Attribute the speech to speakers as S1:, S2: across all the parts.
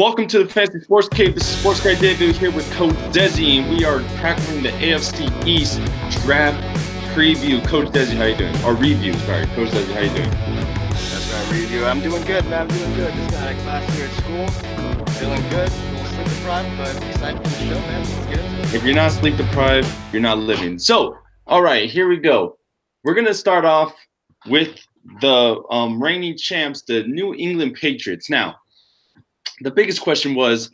S1: Welcome to the Fantasy Sports Cave. This is Sports Guy David here with Coach Zezy, and we are tackling the AFC East draft preview. Coach Zezy, how you doing? Or review, sorry. Coach Zezy, how you doing?
S2: That's right, review. I'm doing good, man. I'm doing good. Just got out of class here at school. Feeling good. A little sleep deprived, but excited for the show, man. Let's get into it.
S1: If you're not sleep deprived, you're not living. So, all right, here we go. We're gonna start off with the um, reigning champs, the New England Patriots. Now, the biggest question was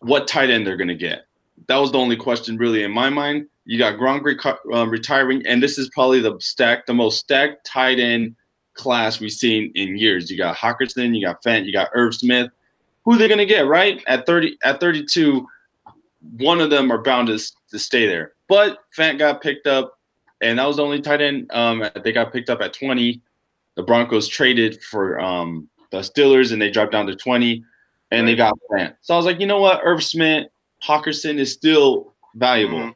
S1: what tight end they're going to get. That was the only question really in my mind. You got Gronk reco- um, retiring, and this is probably the stack, the most stacked tight end class we've seen in years. You got Hockenson, you got Fant, you got Irv Smith. Who they're they going to get? Right at thirty, at thirty-two, one of them are bound to, to stay there. But Fant got picked up, and that was the only tight end. Um, they got picked up at twenty. The Broncos traded for um, the Steelers, and they dropped down to twenty and they got Fant. So I was like, you know what, Irv Smith, Hockenson is still valuable,
S2: Mhm.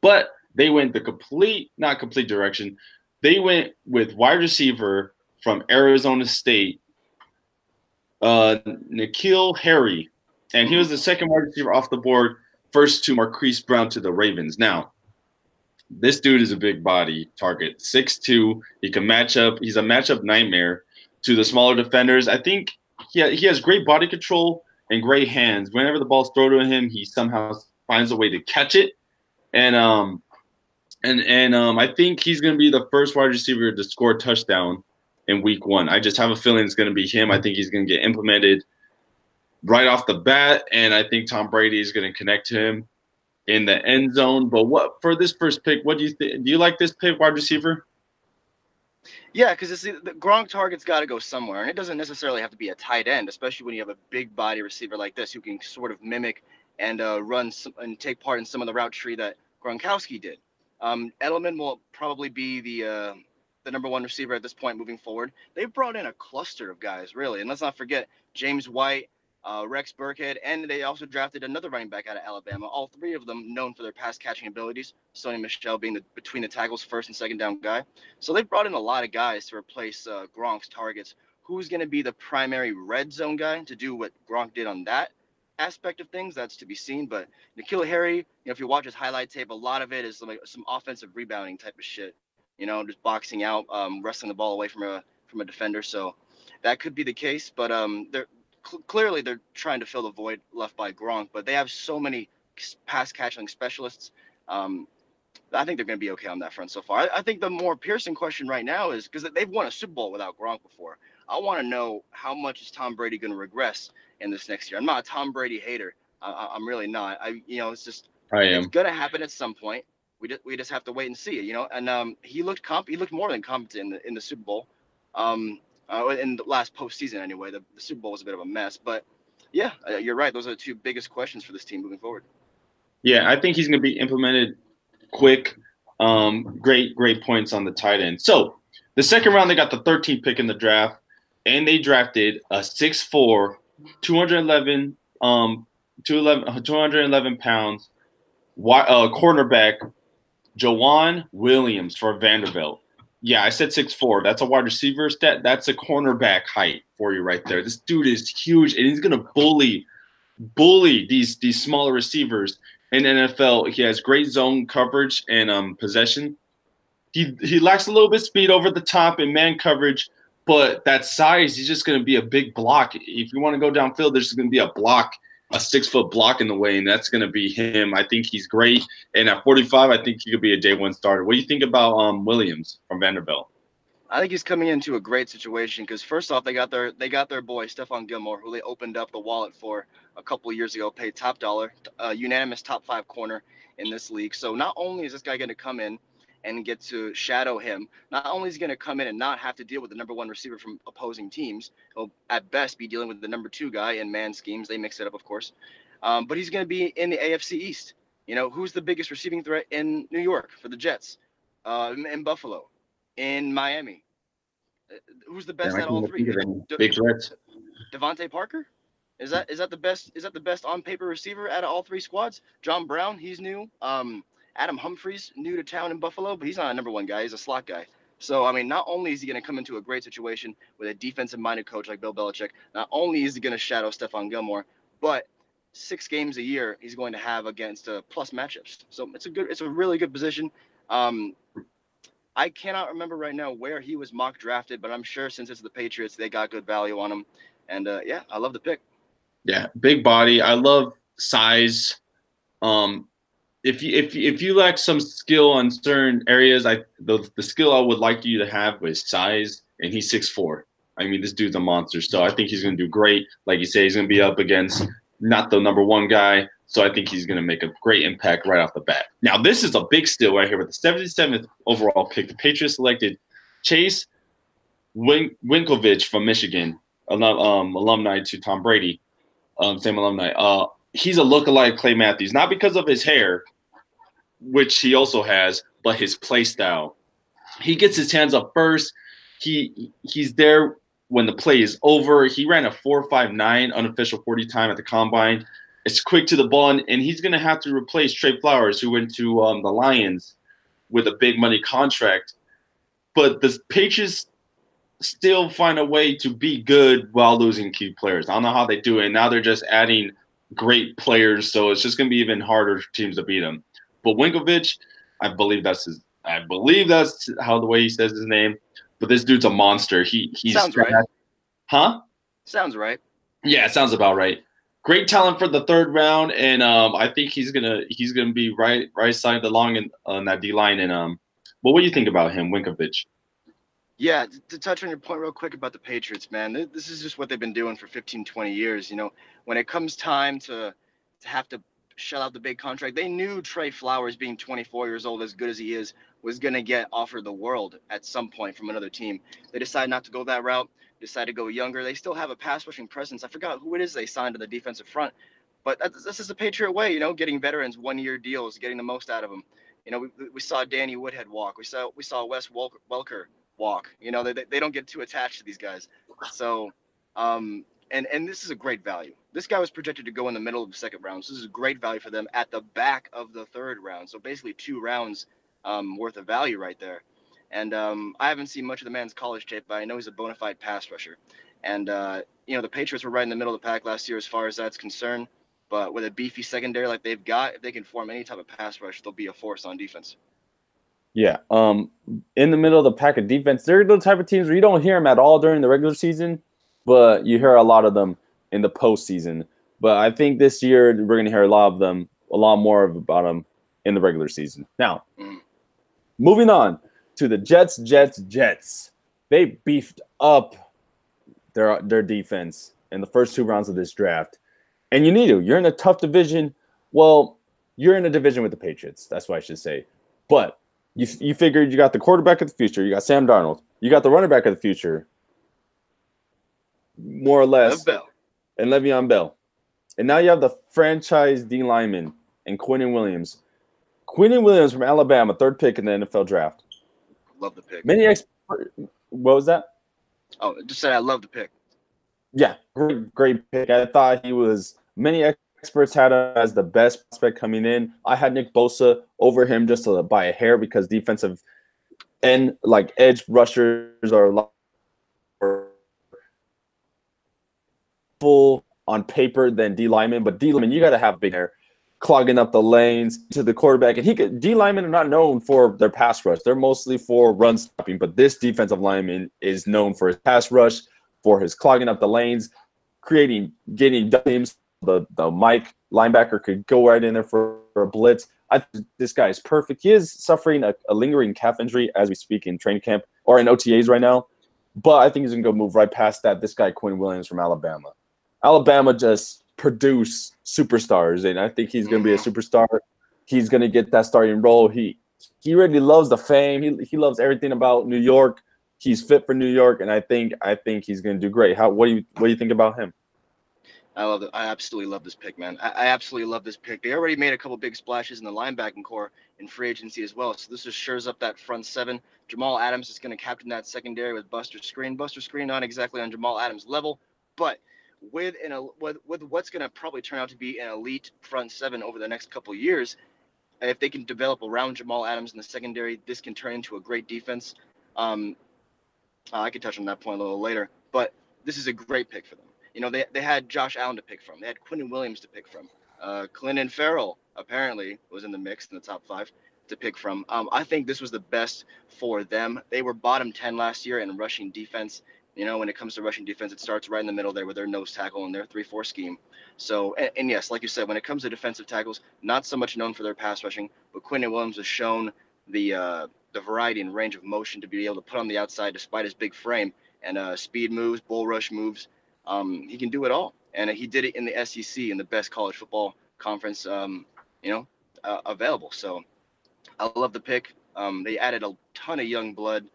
S1: but they went the complete, not complete direction. They went with wide receiver from Arizona State, uh, N'Keal Harry, and he was the second wide receiver off the board, first to Marquise Brown to the Ravens. Now, this dude is a big body target, 6'2". He can match up. He's a matchup nightmare to the smaller defenders. I think he, he has great body control and great hands. Whenever the ball's thrown to him, he somehow finds a way to catch it. And um and and um I think he's gonna be the first wide receiver to score a touchdown in week one. I just have a feeling it's gonna be him. I think he's gonna get implemented right off the bat, and I think Tom Brady is gonna connect to him in the end zone. But what for this first pick, what do you think? Do you like this pick, wide receiver?
S2: Yeah, because the the Gronk target's got to go somewhere, and it doesn't necessarily have to be a tight end, especially when you have a big body receiver like this who can sort of mimic and uh, run some, and take part in some of the route tree that Gronkowski did. Um, Edelman will probably be the uh, the number one receiver at this point moving forward. They've brought in a cluster of guys, really, and let's not forget James White, uh, Rex Burkhead, and they also drafted another running back out of Alabama. All three of them known for their pass catching abilities. Sony Michel being the between the tackles first and second down guy. So they've brought in a lot of guys to replace uh, Gronk's targets. Who's going to be the primary red zone guy to do what Gronk did on that aspect of things? That's to be seen. But N'Keal Harry, you know, if you watch his highlight tape, a lot of it is like some offensive rebounding type of shit. You know, just boxing out, um, wrestling the ball away from a from a defender. So that could be the case. But um, they're cl- clearly they're trying to fill the void left by Gronk. But they have so many pass catching specialists. Um, I think they're going to be okay on that front so far. I, I think the more piercing question right now is because they've won a Super Bowl without Gronk before. I want to know how much is Tom Brady going to regress in this next year. I'm not a Tom Brady hater. I, I'm really not. I, you know, it's just
S1: I
S2: it's going to happen at some point. We just we just have to wait and see. You know, and um, he looked comp. He looked more than competent in the in the Super Bowl. Um, uh, in the last postseason anyway. The, the Super Bowl was a bit of a mess, but yeah, uh, you're right. Those are the two biggest questions for this team moving forward.
S1: Yeah, I think he's going to be implemented quick. Um, great, great points on the tight end. So the second round, they got the 13th pick in the draft, and they drafted a 6'4", 211, um, 211, 211 pounds, uh, cornerback, Joejuan Williams for Vanderbilt. Yeah, I said six four. That's a wide receiver stat. That's a cornerback height for you right there. This dude is huge, and he's to bully, bully these these smaller receivers in NFL. He has great zone coverage and um, possession. He he lacks a little bit speed over the top in man coverage, but that size, he's just to be a big block. If you want to go downfield, there's to be a block, a six foot block in the way, and that's going to be him. I think he's great, and at 45, I think he could be a day one starter. What do you think about um, Williams from Vanderbilt?
S2: I think he's coming into a great situation because first off, they got their they got their boy Stephon Gilmore, who they opened up the wallet for a couple years ago, paid top dollar, uh, unanimous top five corner in this league. So not only is this guy going to come in and get to shadow him, not only is he going to come in and not have to deal with the number one receiver from opposing teams, he'll at best be dealing with the number two guy in man schemes. They mix it up, of course, um, but he's going to be in the AFC East. You know, who's the biggest receiving threat in New York for the Jets, uh, in Buffalo, in Miami? Uh, Who's the best
S1: Yeah,
S2: at all three?
S1: think of any
S2: De-
S1: Big threats.
S2: DeVante Parker? Is that is that the best is that the best on paper receiver out of all three squads? John Brown, he's new. Um, Adam Humphries, new to town in Buffalo, but he's not a number one guy. He's a slot guy. So I mean, not only is he going to come into a great situation with a defensive-minded coach like Bill Belichick, not only is he going to shadow Stephon Gilmore, but six games a year he's going to have against uh, plus matchups. So it's a good, it's a really good position. Um, I cannot remember right now where he was mock drafted, but I'm sure since it's the Patriots, they got good value on him. And uh, yeah, I love the pick.
S3: Yeah, big body. I love size. Um, if you if if you lack some skill on certain areas, I the the skill I would like you to have was size, and he's six four. I mean, this dude's a monster. So I think he's going to do great. Like you say, he's going to be up against not the number one guy. So I think he's going to make a great impact right off the bat. Now, this is a big steal right here with the 77th overall pick. The Patriots selected Chase Win- Winovich from Michigan, um, alumni to Tom Brady, um, same alumni. Uh, he's a lookalike Clay Matthews, not because of his hair, which he also has, but his play style. He gets his hands up first. He he's there when the play is over. He ran a 4.59 unofficial 40 time at the combine. It's quick to the ball, and, and he's going to have to replace Trey Flowers, who went to um, the Lions with a big money contract. But the Patriots still find a way to be good while losing key players. I don't know how they do it. Now they're just adding great players, so it's just going to be even harder for teams to beat them. But Winkovich, I believe that's his. I believe that's how the way he says his name. But this dude's a monster. He he's
S2: sounds right.
S3: Huh?
S2: Sounds right.
S3: Yeah, it sounds about right. Great talent for the third round, and um, I think he's gonna he's gonna be right right side the long in, on that D line. And um, well, what do you think about him, Winkovich?
S2: Yeah, to, to touch on your point real quick about the Patriots, man, this is just what they've been doing for 15, 20 years. You know, when it comes time to to have to shut out the big contract, they knew Trey Flowers, being 24 years old, as good as he is, was going to get offered the world at some point from another team. They decided not to go that route, decided to go younger. They still have a pass rushing presence. I forgot who it is they signed to the defensive front, but this is the Patriot way, you know, getting veterans one year deals, getting the most out of them. You know, we, we saw Danny Woodhead walk. We saw we saw Wes Welker walk. You know, they, they don't get too attached to these guys. So, um, and and this is a great value. This guy was projected to go in the middle of the second round. So this is a great value for them at the back of the third round. So basically two rounds um, worth of value right there. And um, I haven't seen much of the man's college tape, but I know he's a bona fide pass rusher. And uh, you know the Patriots were right in the middle of the pack last year as far as that's concerned. But with a beefy secondary like they've got, if they can form any type of pass rush, they'll be a force on defense.
S1: Yeah. Um, in the middle of the pack of defense, they're the type of teams where you don't hear them at all during the regular season, but you hear a lot of them in the postseason. But I think this year we're going to hear a lot of them, a lot more about them in the regular season. Now, moving on to the Jets, Jets, Jets. They beefed up their their defense in the first two rounds of this draft, and you need to. You're in a tough division. Well, you're in a division with the Patriots. That's what I should say. But you you figured you got the quarterback of the future, you got Sam Darnold, you got the running back of the future, more or less, and Le'Veon Bell, and now you have the franchise D lineman and Quinnen Williams. Quinnen Williams from Alabama, third pick in the NFL draft.
S2: Love the pick.
S1: Many experts. What was that?
S2: Oh, just said I love the pick.
S1: Yeah, great, great pick. I thought he was many experts had him as the best prospect coming in. I had Nick Bosa over him just to, by a hair because defensive and like edge rushers are a lot full on paper than D lineman, but D lineman you got to have big hair clogging up the lanes to the quarterback. And he could D linemen are not known for their pass rush; they're mostly for run stopping. But this defensive lineman is known for his pass rush, for his clogging up the lanes, creating getting teams the the Mike linebacker could go right in there for, for a blitz. I this guy is perfect. He is suffering a, a, lingering calf injury as we speak in training camp or in OTAs right now, but I think he's gonna go move right past that. This guy Quinn Williams from Alabama. Alabama just produce superstars, and I think he's gonna be a mm-hmm. superstar. He's gonna get that starting role. He he really loves the fame. He he loves everything about New York. He's fit for New York, and I think I think he's gonna do great. How what do you what do you think about him?
S2: I love it. I absolutely love this pick, man. I, I, absolutely love this pick. They already made a couple big splashes in the linebacking core in free agency as well. So this just shores up that front seven. Jamal Adams is going to captain that secondary with Buster Skrine. Buster Skrine not exactly on Jamal Adams' level, but with an with, with what's going to probably turn out to be an elite front seven over the next couple years, if they can develop around Jamal Adams in the secondary, this can turn into a great defense. Um, uh, I could touch on that point a little later, but this is a great pick for them. You know, they, they had Josh Allen to pick from. They had Quinnen Williams to pick from. Uh, Clelin Ferrell apparently was in the mix in the top five to pick from. Um, I think this was the best for them. They were bottom 10 last year in rushing defense. You know, when it comes to rushing defense, it starts right in the middle there with their nose tackle and their 3 4 scheme. So, and, and, yes, like you said, when it comes to defensive tackles, not so much known for their pass rushing, but Quinnen Williams has shown the uh, the variety and range of motion to be able to put on the outside despite his big frame and uh, speed moves, bull rush moves. Um, he can do it all, and he did it in the SEC in the best college football conference, um, you know, uh, available. So I love the pick. Um, they added a ton of young blood,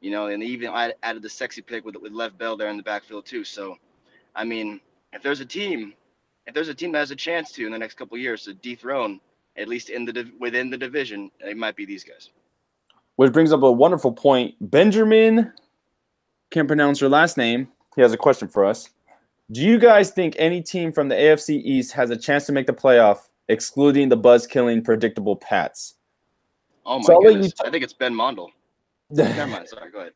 S2: you know, and they even added the sexy pick with with Lev Bell there in the backfield too. So, I mean, if there's a team, if there's a team that has a chance to in the next couple years to dethrone, at least in the within the division, it might be these guys.
S1: Which brings up a wonderful point. Benjamin can't pronounce your last name. He has a question for us. Do you guys think any team from the AFC East has a chance to make the playoff, excluding the buzz killing predictable Pats?
S2: Oh my so goodness. T- I think it's Ben Mondel. Never mind. Sorry, go ahead.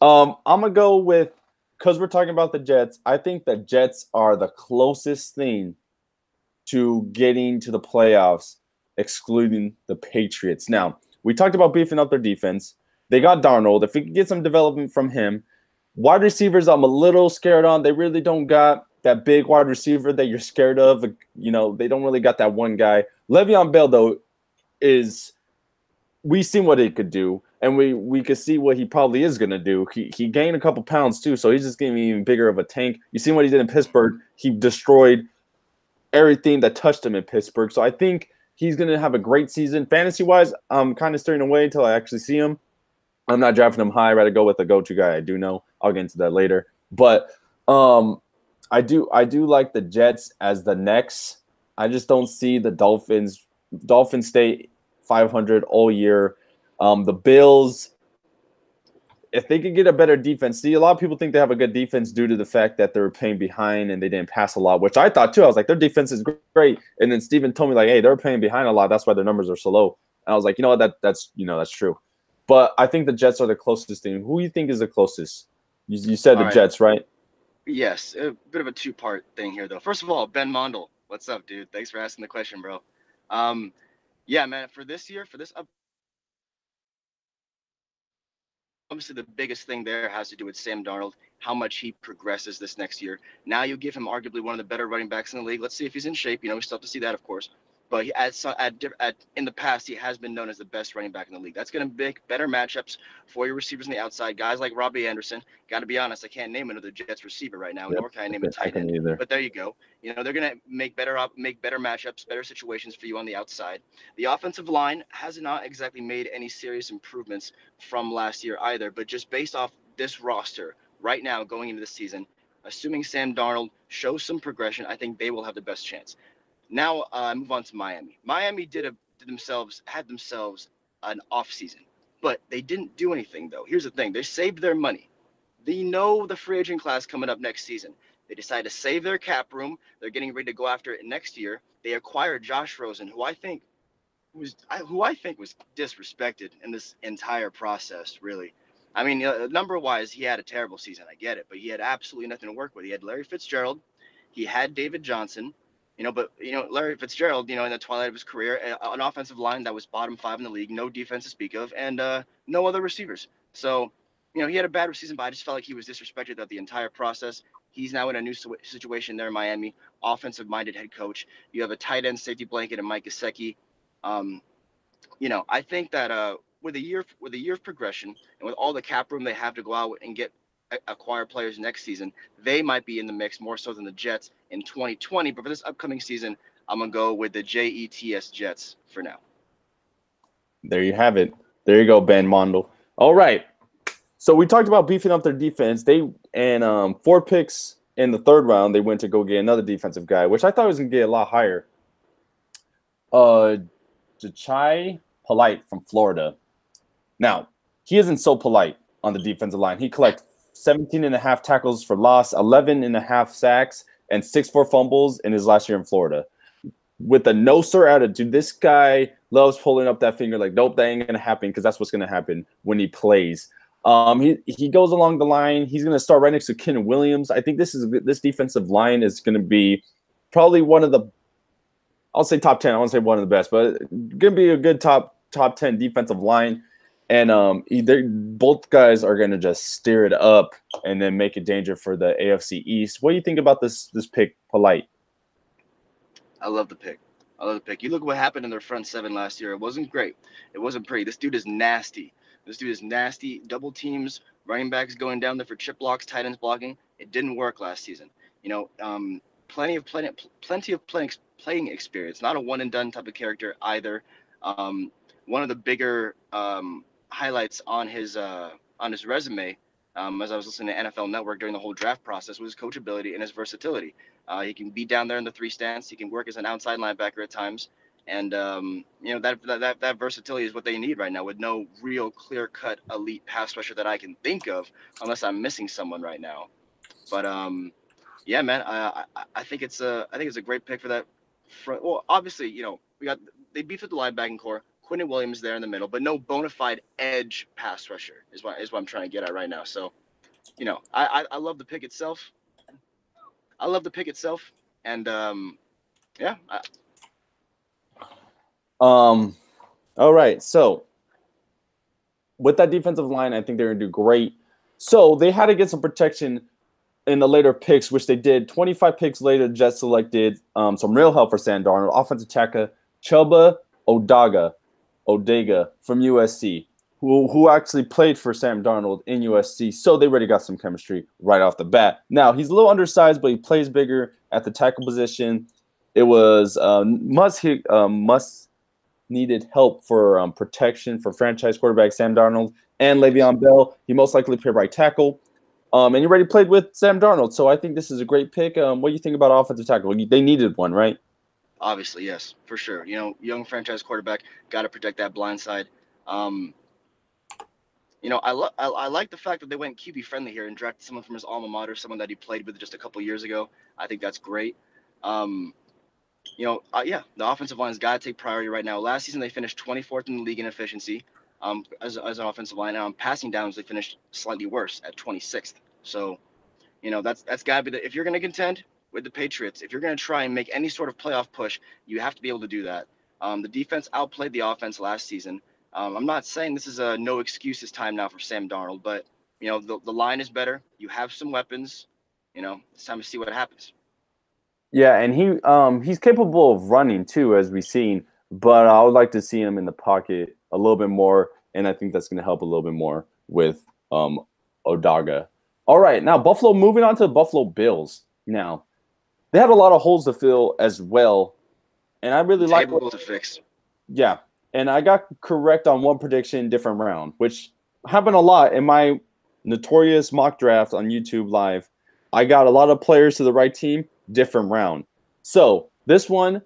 S1: Um, I'm gonna go with because we're talking about the Jets. I think the Jets are the closest thing to getting to the playoffs, excluding the Patriots. Now, we talked about beefing up their defense. They got Darnold. If we could get some development from him, wide receivers, I'm a little scared on. They really don't got that big wide receiver that you're scared of. You know, they don't really got that one guy. Le'Veon Bell, though, is we seen what he could do, and we we could see what he probably is gonna do. He he gained a couple pounds too, so he's just getting even bigger of a tank. You seen what he did in Pittsburgh? He destroyed everything that touched him in Pittsburgh. So I think he's gonna have a great season. Fantasy wise, I'm kind of steering away until I actually see him. I'm not drafting him high. I'd rather go with the go-to guy. I do know. I'll get into that later. But um, I do I do like the Jets as the next. I just don't see the Dolphins. Dolphins stay 500 all year. Um, the Bills, if they could get a better defense, see, a lot of people think they have a good defense due to the fact that they're playing behind and they didn't pass a lot, which I thought too. I was like, their defense is great. And then Steven told me, like, hey, they're playing behind a lot. That's why their numbers are so low. And I was like, you know what? That that's you know, that's true. But I think the Jets are the closest thing. Who do you think is the closest? You, you said all the right. Jets, right?
S2: Yes, a bit of a two-part thing here, though. First of all, Ben Mondel, what's up, dude? Thanks for asking the question, bro. Um, yeah, man, for this year, for this up obviously the biggest thing there has to do with Sam Darnold, how much he progresses this next year. Now you give him arguably one of the better running backs in the league. Let's see if he's in shape. You know, we still have to see that, of course. But at, at, at, in the past, he has been known as the best running back in the league. That's going to make better matchups for your receivers on the outside. Guys like Robbie Anderson. Got to be honest, I can't name another Jets receiver right now, yep. nor can I name a tight end. Either. But there you go. You know they're going to make better up, make better matchups, better situations for you on the outside. The offensive line has not exactly made any serious improvements from last year either. But just based off this roster right now going into the season, assuming Sam Darnold shows some progression, I think they will have the best chance. Now I uh, move on to Miami. Miami did, a, did themselves had themselves an off season, but they didn't do anything though. Here's the thing: they saved their money. They know the free agent class coming up next season. They decided to save their cap room. They're getting ready to go after it next year. They acquired Josh Rosen, who I think was who I think was disrespected in this entire process. Really, I mean, uh, number wise, he had a terrible season. I get it, but he had absolutely nothing to work with. He had Larry Fitzgerald, he had David Johnson, you know, but you know, Larry Fitzgerald, you know, in the twilight of his career, an offensive line that was bottom five in the league, no defense to speak of, and uh, no other receivers. So, you know, he had a bad season, but I just felt like he was disrespected throughout the entire process. He's now in a new situation there in Miami, offensive-minded head coach. You have a tight end safety blanket and Mike Gesicki. Um, you know, I think that uh, with a year with a year of progression and with all the cap room they have to go out and get acquire players next season, they might be in the mix more so than the Jets in 2020. But for this upcoming season, I'm gonna go with the JETS Jets for now.
S1: There you have it. There you go, Ben Mondel. All right. So we talked about beefing up their defense. They and um, four picks in the third round, they went to go get another defensive guy, which I thought was gonna get a lot higher. Uh, Jachai Polite from Florida. Now he isn't so polite on the defensive line. He collects 17 and a half tackles for loss, 11 and a half sacks, and six four fumbles in his last year in Florida. With a no sir attitude, this guy loves pulling up that finger like, nope, that ain't gonna happen because that's what's gonna happen when he plays. Um, he he goes along the line. He's to start right next to Ken Williams. I think this is this defensive line is to be probably one of the I'll say top ten. I won't say one of the best, but to be a good top top ten defensive line. And um, either both guys are going to just steer it up and then make it danger for the AFC East. What do you think about this this pick, Polite?
S2: I love the pick. I love the pick. You look what happened in their front seven last year. It wasn't great. It wasn't pretty. This dude is nasty. This dude is nasty. Double teams, running backs going down there for chip blocks, tight ends blocking. It didn't work last season. You know, um, plenty of plenty, plenty of playing playing experience. Not a one and done type of character either. Um, one of the bigger um, highlights on his uh, on his resume, um, as I was listening to NFL Network during the whole draft process, was his coachability and his versatility. Uh, he can be down there in the three stance. He can work as an outside linebacker at times. And um, you know that, that that versatility is what they need right now, with no real clear-cut elite pass rusher that I can think of, unless I'm missing someone right now. But um, yeah, man, I, I, I think it's a I think it's a great pick for that. Front. Well, obviously, you know we got they beefed up the linebacking core. Quinnen Williams there in the middle, but no bona fide edge pass rusher is what is what I'm trying to get at right now. So, you know, I I, I love the pick itself. I love the pick itself, and um, yeah, I,
S1: um, all right. So with that defensive line, I think they're gonna do great. So they had to get some protection in the later picks, which they did. 25 picks later, Jets selected um, some real help for Sam Darnold, offensive tackle Chuma Edoga, Edoga from USC, who, who actually played for Sam Darnold in USC. So they already got some chemistry right off the bat. Now he's a little undersized, but he plays bigger at the tackle position. It was um, must um, must needed help for um, protection for franchise quarterback Sam Darnold and Le'Veon Bell. He most likely played right tackle. Um, and you already played with Sam Darnold, so I think this is a great pick. Um, what do you think about offensive tackle? They needed one, right?
S2: Obviously, yes, for sure. You know, young franchise quarterback got to protect that blind side. Um, you know, I, lo- I, I like the fact that they went QB friendly here and drafted someone from his alma mater, someone that he played with just a couple years ago. I think that's great. Um, you know, uh, yeah, the offensive line's got to take priority right now. Last season, they finished 24th in the league in efficiency um, as, as an offensive line. And on passing downs, they finished slightly worse at 26th. So, you know, that's that's got to be the if you're going to contend with the Patriots, if you're going to try and make any sort of playoff push, you have to be able to do that. Um, the defense outplayed the offense last season. Um, I'm not saying this is a no excuses time now for Sam Darnold, but you know the, the line is better. You have some weapons. You know, it's time to see what happens.
S1: Yeah, and he um he's capable of running too, as we've seen. But I would like to see him in the pocket a little bit more, and I think that's going to help a little bit more with um Edoga. All right, now Buffalo. Moving on to the Buffalo Bills. Now they had a lot of holes to fill as well, and I really like
S2: what to fix.
S1: Yeah, and I got correct on one prediction, different round, which happened a lot in my notorious mock draft on YouTube Live. I got a lot of players to the right team, different round. So this one,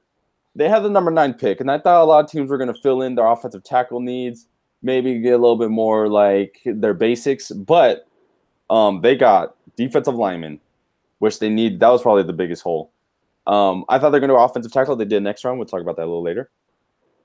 S1: they had the number nine pick, and I thought a lot of teams were going to fill in their offensive tackle needs, maybe get a little bit more like their basics, but um, they got defensive linemen, which they need. That was probably the biggest hole. Um, I thought they're going to offensive tackle. They did next round. We'll talk about that a little later.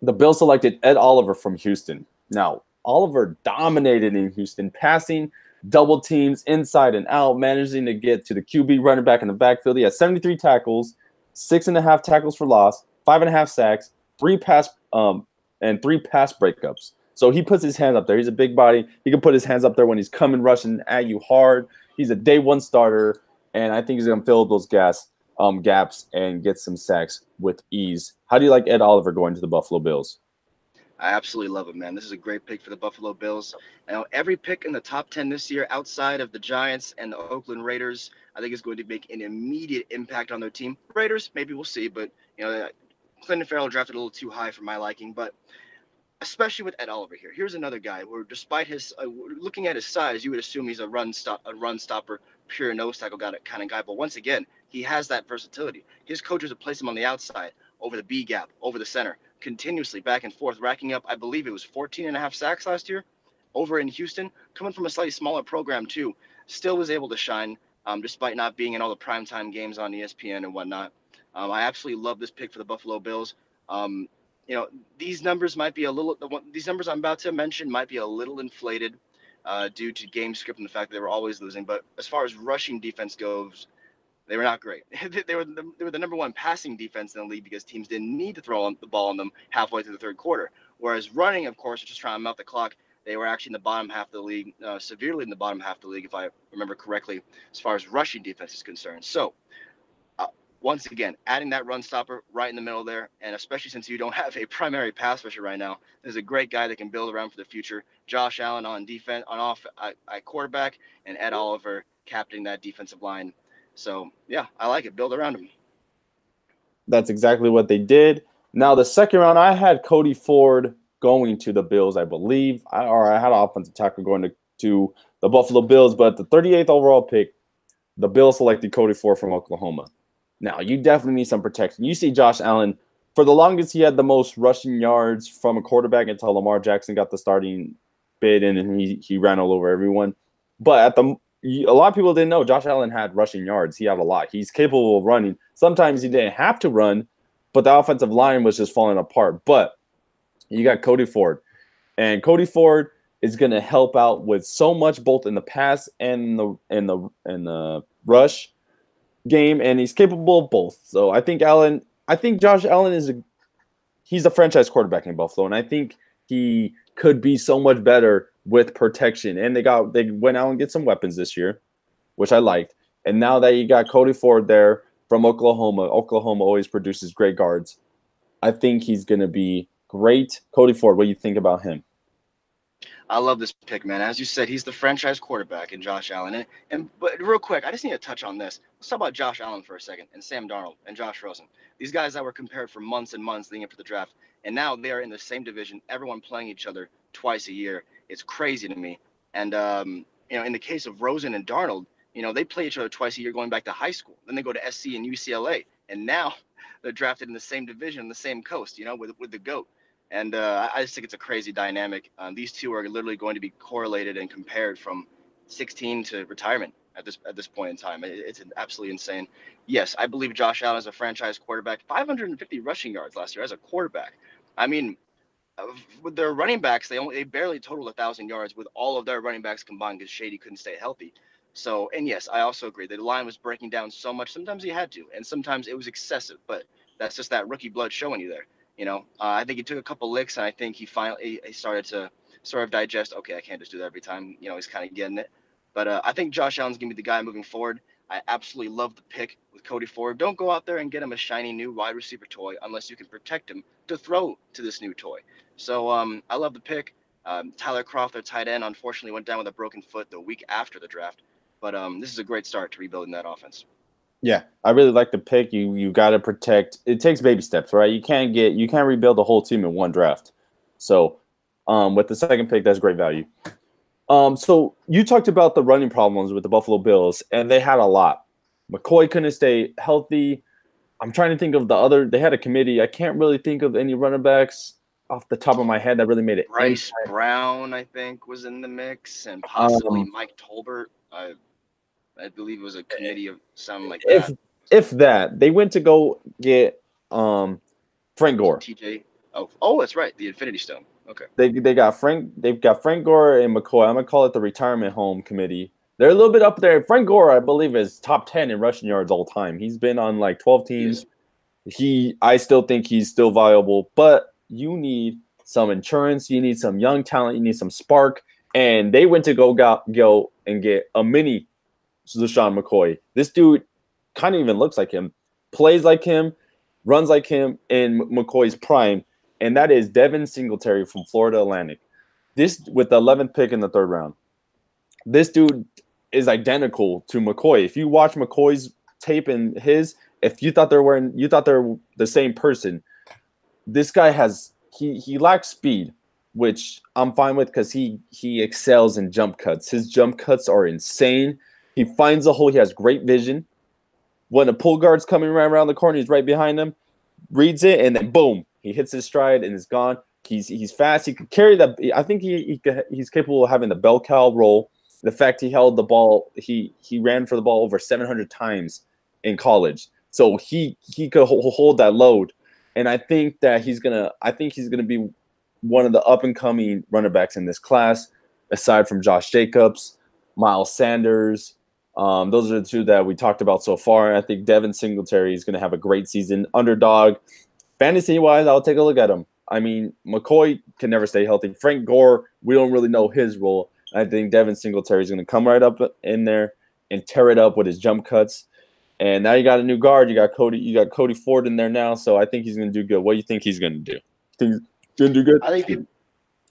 S1: The Bills selected Ed Oliver from Houston. Now, Oliver dominated in Houston, passing double teams inside and out, managing to get to the QB running back in the backfield. He had 73 tackles, six and a half tackles for loss, five and a half sacks, three pass um and three pass breakups. So he puts his hands up there. He's a big body. He can put his hands up there when he's coming rushing at you hard. He's a day one starter, and I think he's gonna fill those gas um gaps and get some sacks with ease. How do you like Ed Oliver going to the Buffalo Bills?
S2: I absolutely love it, man. This is a great pick for the Buffalo Bills. Now, every pick in the top 10 this year, outside of the Giants and the Oakland Raiders, I think is going to make an immediate impact on their team. Raiders, maybe we'll see, but you know, Clelin Ferrell drafted a little too high for my liking. But especially with Ed Oliver here, here's another guy where, despite his uh, looking at his size, you would assume he's a run stop, a run stopper, pure nose tackle kind of guy. But once again, he has that versatility. His coaches have placed him on the outside, over the B gap, over the center continuously back and forth, racking up, I believe it was 14 and a half sacks last year over in Houston, coming from a slightly smaller program too. Still was able to shine um, despite not being in all the primetime games on ESPN and whatnot. Um, I absolutely love this pick for the Buffalo Bills. Um, you know, these numbers might be a little, these numbers I'm about to mention might be a little inflated. Uh, due to game script and the fact that they were always losing. But as far as rushing defense goes, they were not great. they were the, they were the number one passing defense in the league because teams didn't need to throw on the ball on them halfway through the third quarter. Whereas running, of course, just trying to melt the clock. They were actually in the bottom half of the league, uh, severely in the bottom half of the league, if I remember correctly, as far as rushing defense is concerned. So, once again, adding that run stopper right in the middle there, and especially since you don't have a primary pass rusher right now, there's a great guy that can build around for the future. Josh Allen on defense, on off uh, at quarterback, and Ed Oliver captaining that defensive line. So, yeah, I like it. Build around him.
S1: That's exactly what they did. Now, the second round, I had Cody Ford going to the Bills, I believe. I, or I had an offensive tackle going to, to the Buffalo Bills, but the 38th overall pick, the Bills selected Cody Ford from Oklahoma. Now, you definitely need some protection. You see Josh Allen, for the longest, he had the most rushing yards from a quarterback until Lamar Jackson got the starting bid and he, he ran all over everyone. But at the a lot of people didn't know Josh Allen had rushing yards. He had a lot. He's capable of running. Sometimes he didn't have to run, but the offensive line was just falling apart. But you got Cody Ford, and Cody Ford is going to help out with so much both in the pass and the in the in the rush game, and he's capable of both. So I think Allen, I think Josh Allen is a he's a franchise quarterback in Buffalo, and I think he could be so much better with protection. And they got they went out and get some weapons this year, which I liked. And now that you got Cody Ford there from Oklahoma, Oklahoma always produces great guards. I think he's going to be great. Cody Ford, what do you think about him?
S2: I love this pick, man. As you said, he's the franchise quarterback in Josh Allen. And, and but real quick, I just need to touch on this. Let's talk about Josh Allen for a second and Sam Darnold and Josh Rosen. These guys that were compared for months and months leading up to the draft, and now they are in the same division. Everyone playing each other twice a year. It's crazy to me. And um, you know, in the case of Rosen and Darnold, you know, they play each other twice a year going back to high school. Then they go to SC and UCLA, and now they're drafted in the same division, the same coast. You know, with with the goat. And uh, I just think it's a crazy dynamic. Um, these two are literally going to be correlated and compared from 16 to retirement at this at this point in time. It's absolutely insane. Yes, I believe Josh Allen is a franchise quarterback. 550 rushing yards last year as a quarterback. I mean, uh, with their running backs, they only they barely totaled a thousand yards with all of their running backs combined because Shady couldn't stay healthy. So, and yes, I also agree that the line was breaking down so much. Sometimes he had to, and sometimes it was excessive. But that's just that rookie blood showing you there. You know, uh, I think he took a couple licks, and I think he finally he started to sort of digest. Okay, I can't just do that every time. You know, he's kind of getting it. But uh, I think Josh Allen's gonna be the guy moving forward. I absolutely love the pick with Cody Ford. Don't go out there and get him a shiny new wide receiver toy unless you can protect him to throw to this new toy. So um, I love the pick. Um, Tyler Kroft, their tight end, unfortunately went down with a broken foot the week after the draft. But um, this is a great start to rebuilding that offense.
S1: Yeah, I really like the pick. You you got to protect. It takes baby steps, right? You can't get you can't rebuild the whole team in one draft. So, um, with the second pick, that's great value. Um, so you talked about the running problems with the Buffalo Bills, and they had a lot. McCoy couldn't stay healthy. I'm trying to think of the other. They had a committee. I can't really think of any running backs off the top of my head that really made it.
S2: Bryce Brown, I think, was in the mix, and possibly um, Mike Tolbert. I I believe it was a committee of something like
S1: if,
S2: that.
S1: If that, they went to go get um, Frank Gore.
S2: TJ. Oh, oh, that's right, the Infinity Stone. Okay.
S1: They they got Frank. They've got Frank Gore and McCoy. I'm gonna call it the retirement home committee. They're a little bit up there. Frank Gore, I believe, is top ten in rushing yards all time. He's been on like 12 teams. He, I still think he's still viable, but you need some insurance. You need some young talent. You need some spark. And they went to go got, go and get a mini LeSean McCoy. This dude kind of even looks like him, plays like him, runs like him in McCoy's prime, and that is Devin Singletary from Florida Atlantic. This with the 11th pick in the third round. This dude is identical to McCoy. If you watch McCoy's tape and his, if you thought they're wearing, you thought they're the same person. This guy has he he lacks speed, which I'm fine with because he he excels in jump cuts. His jump cuts are insane. He finds a hole. He has great vision. When a pull guard's coming right around the corner, he's right behind him, reads it, and then boom, he hits his stride and is gone. He's he's fast. He could carry that. I think he, he he's capable of having the bell cow roll. The fact he held the ball, he he ran for the ball over 700 times in college, so he he could hold that load. And I think that he's gonna. I think he's gonna be one of the up and coming running backs in this class. aside from Josh Jacobs, Miles Sanders. Um, those are the two that we talked about so far. I think Devin Singletary is going to have a great season. Underdog, fantasy wise, I'll take a look at him. I mean, McCoy can never stay healthy. Frank Gore, we don't really know his role. I think Devin Singletary is going to come right up in there and tear it up with his jump cuts. And now you got a new guard. You got Cody. You got Cody Ford in there now. So I think he's going to do good. What do you think he's going to do? Think he's going to do good?
S2: I think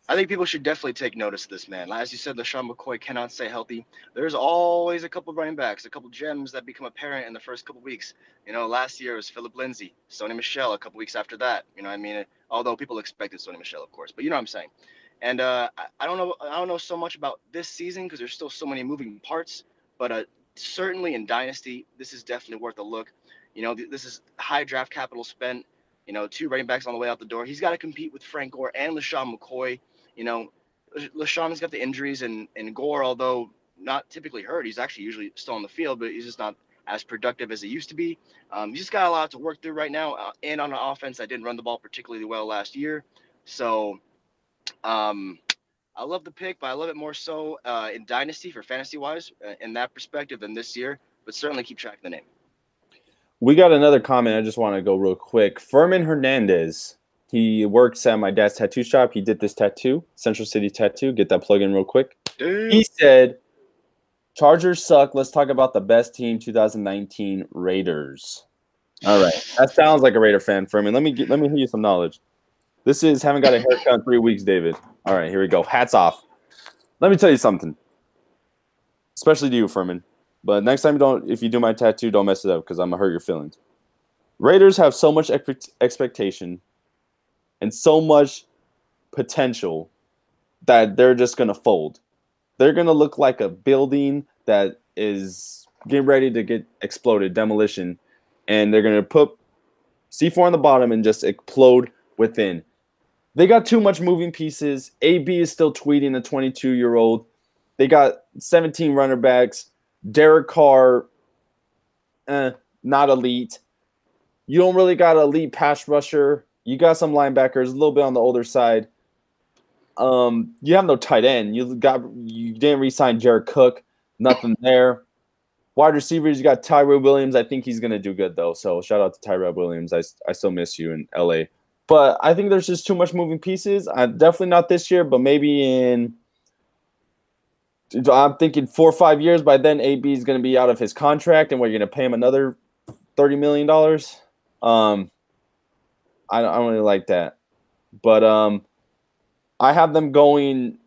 S2: I think people should definitely take notice of this man. As you said, LeSean McCoy cannot stay healthy. There's always a couple running backs, a couple gems that become apparent in the first couple weeks. You know, last year was Phillip Lindsay, Sony Michel A couple weeks after that, you know, I mean, although people expected Sony Michel, of course, but you know what I'm saying. And uh, I don't know, I don't know so much about this season because there's still so many moving parts. But uh, certainly in Dynasty, this is definitely worth a look. You know, this is high draft capital spent. You know, two running backs on the way out the door. He's got to compete with Frank Gore and LeSean McCoy. You know, LeSean's got the injuries, and and Gore, although not typically hurt, he's actually usually still on the field, but he's just not as productive as he used to be. Um, he's just got a lot to work through right now, uh, and on an offense that didn't run the ball particularly well last year. So, um, I love the pick, but I love it more so uh, in dynasty for fantasy wise uh, in that perspective than this year. But certainly keep track of the name.
S1: We got another comment. I just want to go real quick. Furman Hernandez. He works at my dad's tattoo shop. He did this tattoo, Central City Tattoo. Get that plug in real quick. Dude. He said, "Chargers suck. Let's talk about the best team 2019 Raiders." All right, that sounds like a Raider fan, Furman. Let me get, let me hear you some knowledge. This is haven't got a haircut in three weeks, David. All right, here we go. Hats off. Let me tell you something, especially to you, Furman. But next time, you don't if you do my tattoo, don't mess it up because I'm gonna hurt your feelings. Raiders have so much expectation and so much potential that they're just gonna fold. They're gonna look like a building that is getting ready to get exploded, demolition, and they're gonna put C4 on the bottom and just explode within. They got too much moving pieces. AB is still tweeting the 22 year old. They got 17 runner backs. Derek Carr, eh, not elite. You don't really got an elite pass rusher. You got some linebackers, a little bit on the older side. Um, you have no tight end. You got you didn't re-sign Jared Cook. Nothing there. Wide receivers, you got Tyrell Williams. I think he's gonna do good though. So shout out to Tyrell Williams. I, I still miss you in LA. But I think there's just too much moving pieces. I definitely not this year, but maybe in I'm thinking four or five years. By then, AB is going to be out of his contract, and we're going to pay him another thirty million dollars. Um, I, don't really like that, but um, I have them going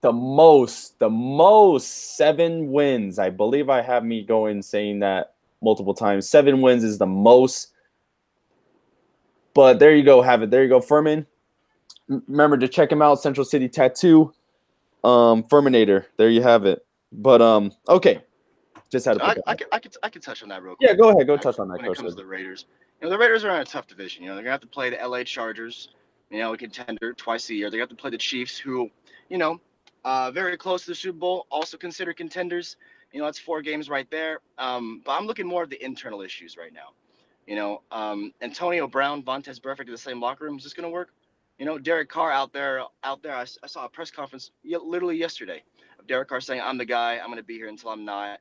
S1: the most, the most seven wins. I believe I have me going saying that multiple times. Seven wins is the most but there you go, have it. There you go, Furman. Remember to check him out, Central City Tattoo, um, Furminator. There you have it. But um, okay,
S2: just had to. I, I, can, I can I can touch on that real
S1: quick. Yeah, go ahead. Go touch on that.
S2: When it comes to the Raiders, you know the Raiders are in a tough division. You know they're gonna have to play the LA Chargers, you know a contender twice a year. They have to play the Chiefs, who, you know, uh, very close to the Super Bowl, also considered contenders. You know that's four games right there. Um, but I'm looking more at the internal issues right now. You know, um, Antonio Brown, Vontaze Burfict in the same locker room. Is this going to work? You know, Derek Carr out there, out there. I, I saw a press conference literally yesterday of Derek Carr saying, "I'm the guy. I'm going to be here until I'm not.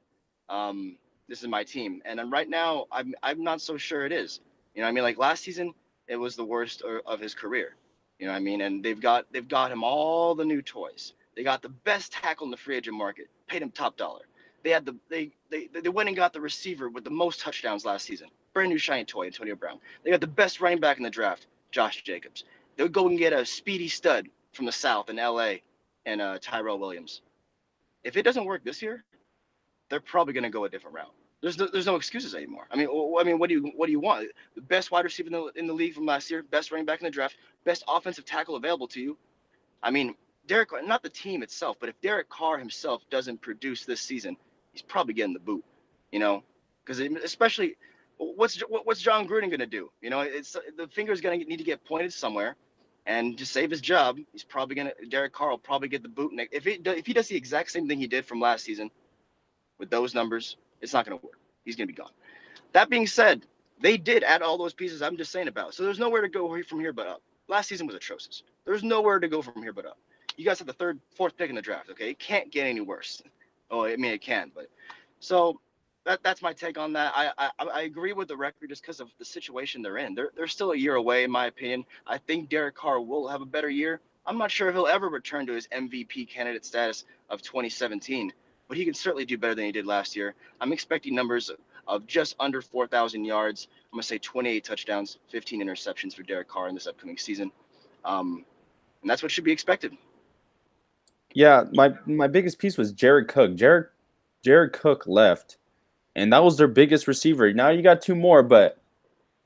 S2: Um, this is my team." And then right now, I'm I'm not so sure it is. You know, I mean, like last season, it was the worst of his career. You know, I mean, and they've got they've got him all the new toys. They got the best tackle in the free agent market, paid him top dollar. They had the they they they went and got the receiver with the most touchdowns last season brand new shiny toy, Antonio Brown. They got the best running back in the draft, Josh Jacobs. They'll go and get a speedy stud from the South in LA and uh, Tyrell Williams. If it doesn't work this year, they're probably going to go a different route. There's no, there's no excuses anymore. I mean, I mean, what do you what do you want? The best wide receiver in the, in the league from last year, best running back in the draft, best offensive tackle available to you. I mean, Derek, not the team itself, but if Derek Carr himself doesn't produce this season, he's probably getting the boot. You know, because especially what's what's Jon Gruden going to do? You know, it's the finger's going to need to get pointed somewhere, and to save his job, he's probably going to Derek Carr will probably get the boot. If he if he does the exact same thing he did from last season, with those numbers, it's not going to work. He's going to be gone. That being said, they did add all those pieces I'm just saying about. So there's nowhere to go from here but up. Last season was atrocious. There's nowhere to go from here but up. you guys have the third, fourth pick in the draft. Okay, it can't get any worse. Oh, I mean it can, but so that that's my take on that. I I, I agree with the record just because of the situation they're in. They're they're still a year away, in my opinion. I think Derek Carr will have a better year. I'm not sure if he'll ever return to his MVP candidate status of 2017, but he can certainly do better than he did last year. I'm expecting numbers of just under 4,000 yards. I'm gonna say 28 touchdowns, 15 interceptions for Derek Carr in this upcoming season, um, and that's what should be expected.
S1: Yeah, my my biggest piece was Jared Cook. Jared Jared Cook left, and that was their biggest receiver. Now you got two more, but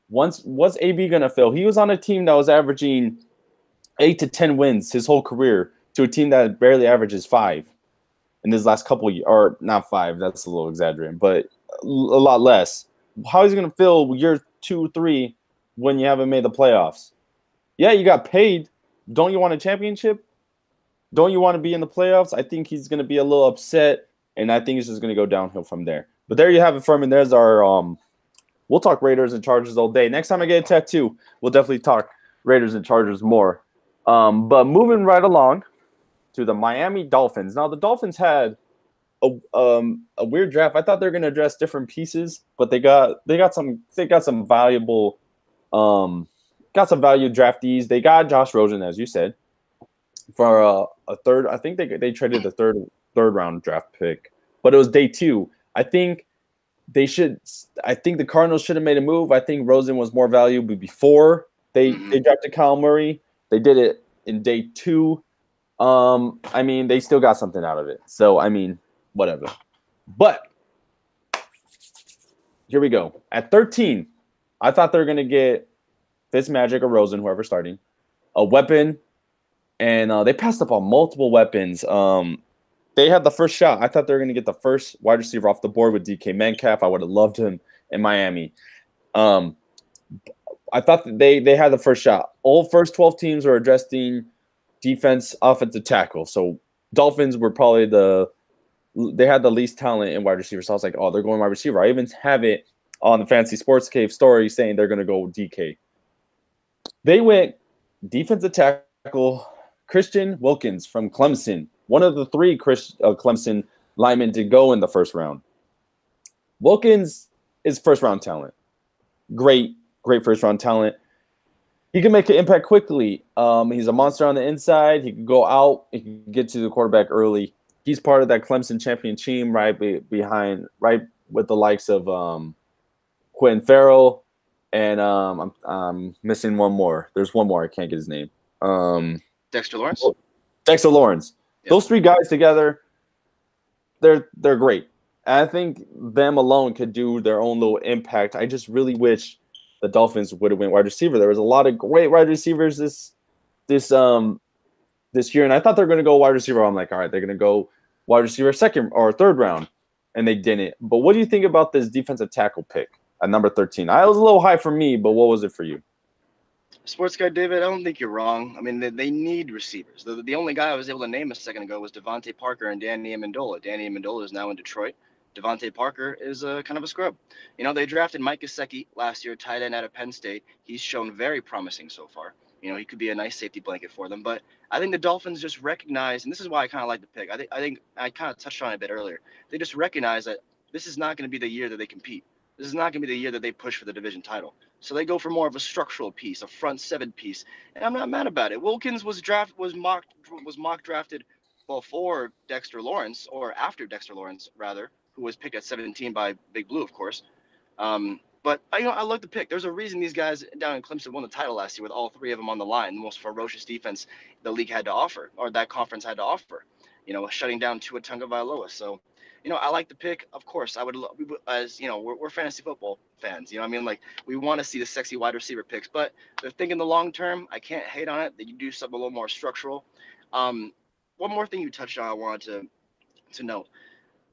S1: once what's AB gonna fill? He was on a team that was averaging eight to ten wins his whole career to a team that barely averages five in his last couple years, or not five. That's a little exaggerating, but a lot less. How is he gonna fill year two, three when you haven't made the playoffs? Yeah, you got paid. Don't you want a championship? Don't you want to be in the playoffs? I think he's gonna be a little upset, and I think it's just gonna go downhill from there. But there you have it, Furman. There's our um. We'll talk Raiders and Chargers all day. Next time I get a tattoo, we'll definitely talk Raiders and Chargers more. Um, but moving right along to the Miami Dolphins. Now the Dolphins had a um a weird draft. I thought they were going to address different pieces, but they got they got some they got some valuable um got some value draftees. They got Josh Rosen, as you said, for a, a third. I think they they traded the third third round draft pick, but it was day two. I think they should. I think the Cardinals should have made a move. I think Rosen was more valuable before they they drafted Kyle Murray. They did it in day two. Um, I mean, they still got something out of it. So I mean, whatever. But here we go. At 13, I thought they were gonna get Fitzmagic or Rosen, whoever's starting, a weapon, and uh, they passed up on multiple weapons. Um, they had the first shot. I thought they were gonna get the first wide receiver off the board with DK Metcalf. I would have loved him in Miami. Um, I thought that they they had the first shot. All first 12 teams are addressing defense, offensive tackle. So Dolphins were probably the they had the least talent in wide receiver. So I was like, oh, they're going wide receiver. I even have it on the Fantasy Sports Cave story saying they're going to go DK. They went defensive tackle Christian Wilkins from Clemson, one of the three Chris, uh, Clemson linemen to go in the first round. Wilkins is first round talent. Great, great first round talent. He can make an impact quickly. Um, he's a monster on the inside. He can go out. He can get to the quarterback early he's part of that Clemson champion team, right be, behind, right with the likes of um, Clelin Ferrell, and um, I'm, I'm missing one more. There's one more. I can't get his name. Um,
S2: Dexter Lawrence.
S1: Dexter Lawrence. Yep. Those three guys together, they're they're great. And I think them alone could do their own little impact. I just really wish the Dolphins would have went wide receiver. There was a lot of great wide receivers this this um this year, and I thought they're going to go wide receiver. I'm like, all right, they're going to go wide receiver second or third round, and they didn't. But what do you think about this defensive tackle pick at number 13? I was a little high for me, but what was it for you?
S2: Sports guy David, I don't think you're wrong. I mean, they, they need receivers. The, the only guy I was able to name a second ago was DeVante Parker and Danny Amendola. Danny Amendola is now in Detroit. DeVante Parker is a kind of a scrub. You know, they drafted Mike Gesicki last year, tight end out of Penn State. He's shown very promising so far. You know, he could be a nice safety blanket for them. But I think the Dolphins just recognize, and this is why I kind of like the pick. I think I think I kind of touched on it a bit earlier. They just recognize that this is not going to be the year that they compete. This is not going to be the year that they push for the division title. So they go for more of a structural piece, a front seven piece, and I'm not mad about it. Wilkins was draft was mocked was mock drafted before Dexter Lawrence or after Dexter Lawrence rather, who was picked at 17 by Big Blue, of course. Um, but I, you know, I love the pick. There's a reason these guys down in Clemson won the title last year with all three of them on the line, the most ferocious defense the league had to offer, or that conference had to offer. You know, shutting down Tua Tagovailoa. So, you know, I like the pick. Of course, I would, as you know, we're, we're fantasy football fans. You know, I mean, like we want to see the sexy wide receiver picks, but they're thinking the long term. I can't hate on it. That you do something a little more structural. Um, one more thing you touched on, I wanted to to note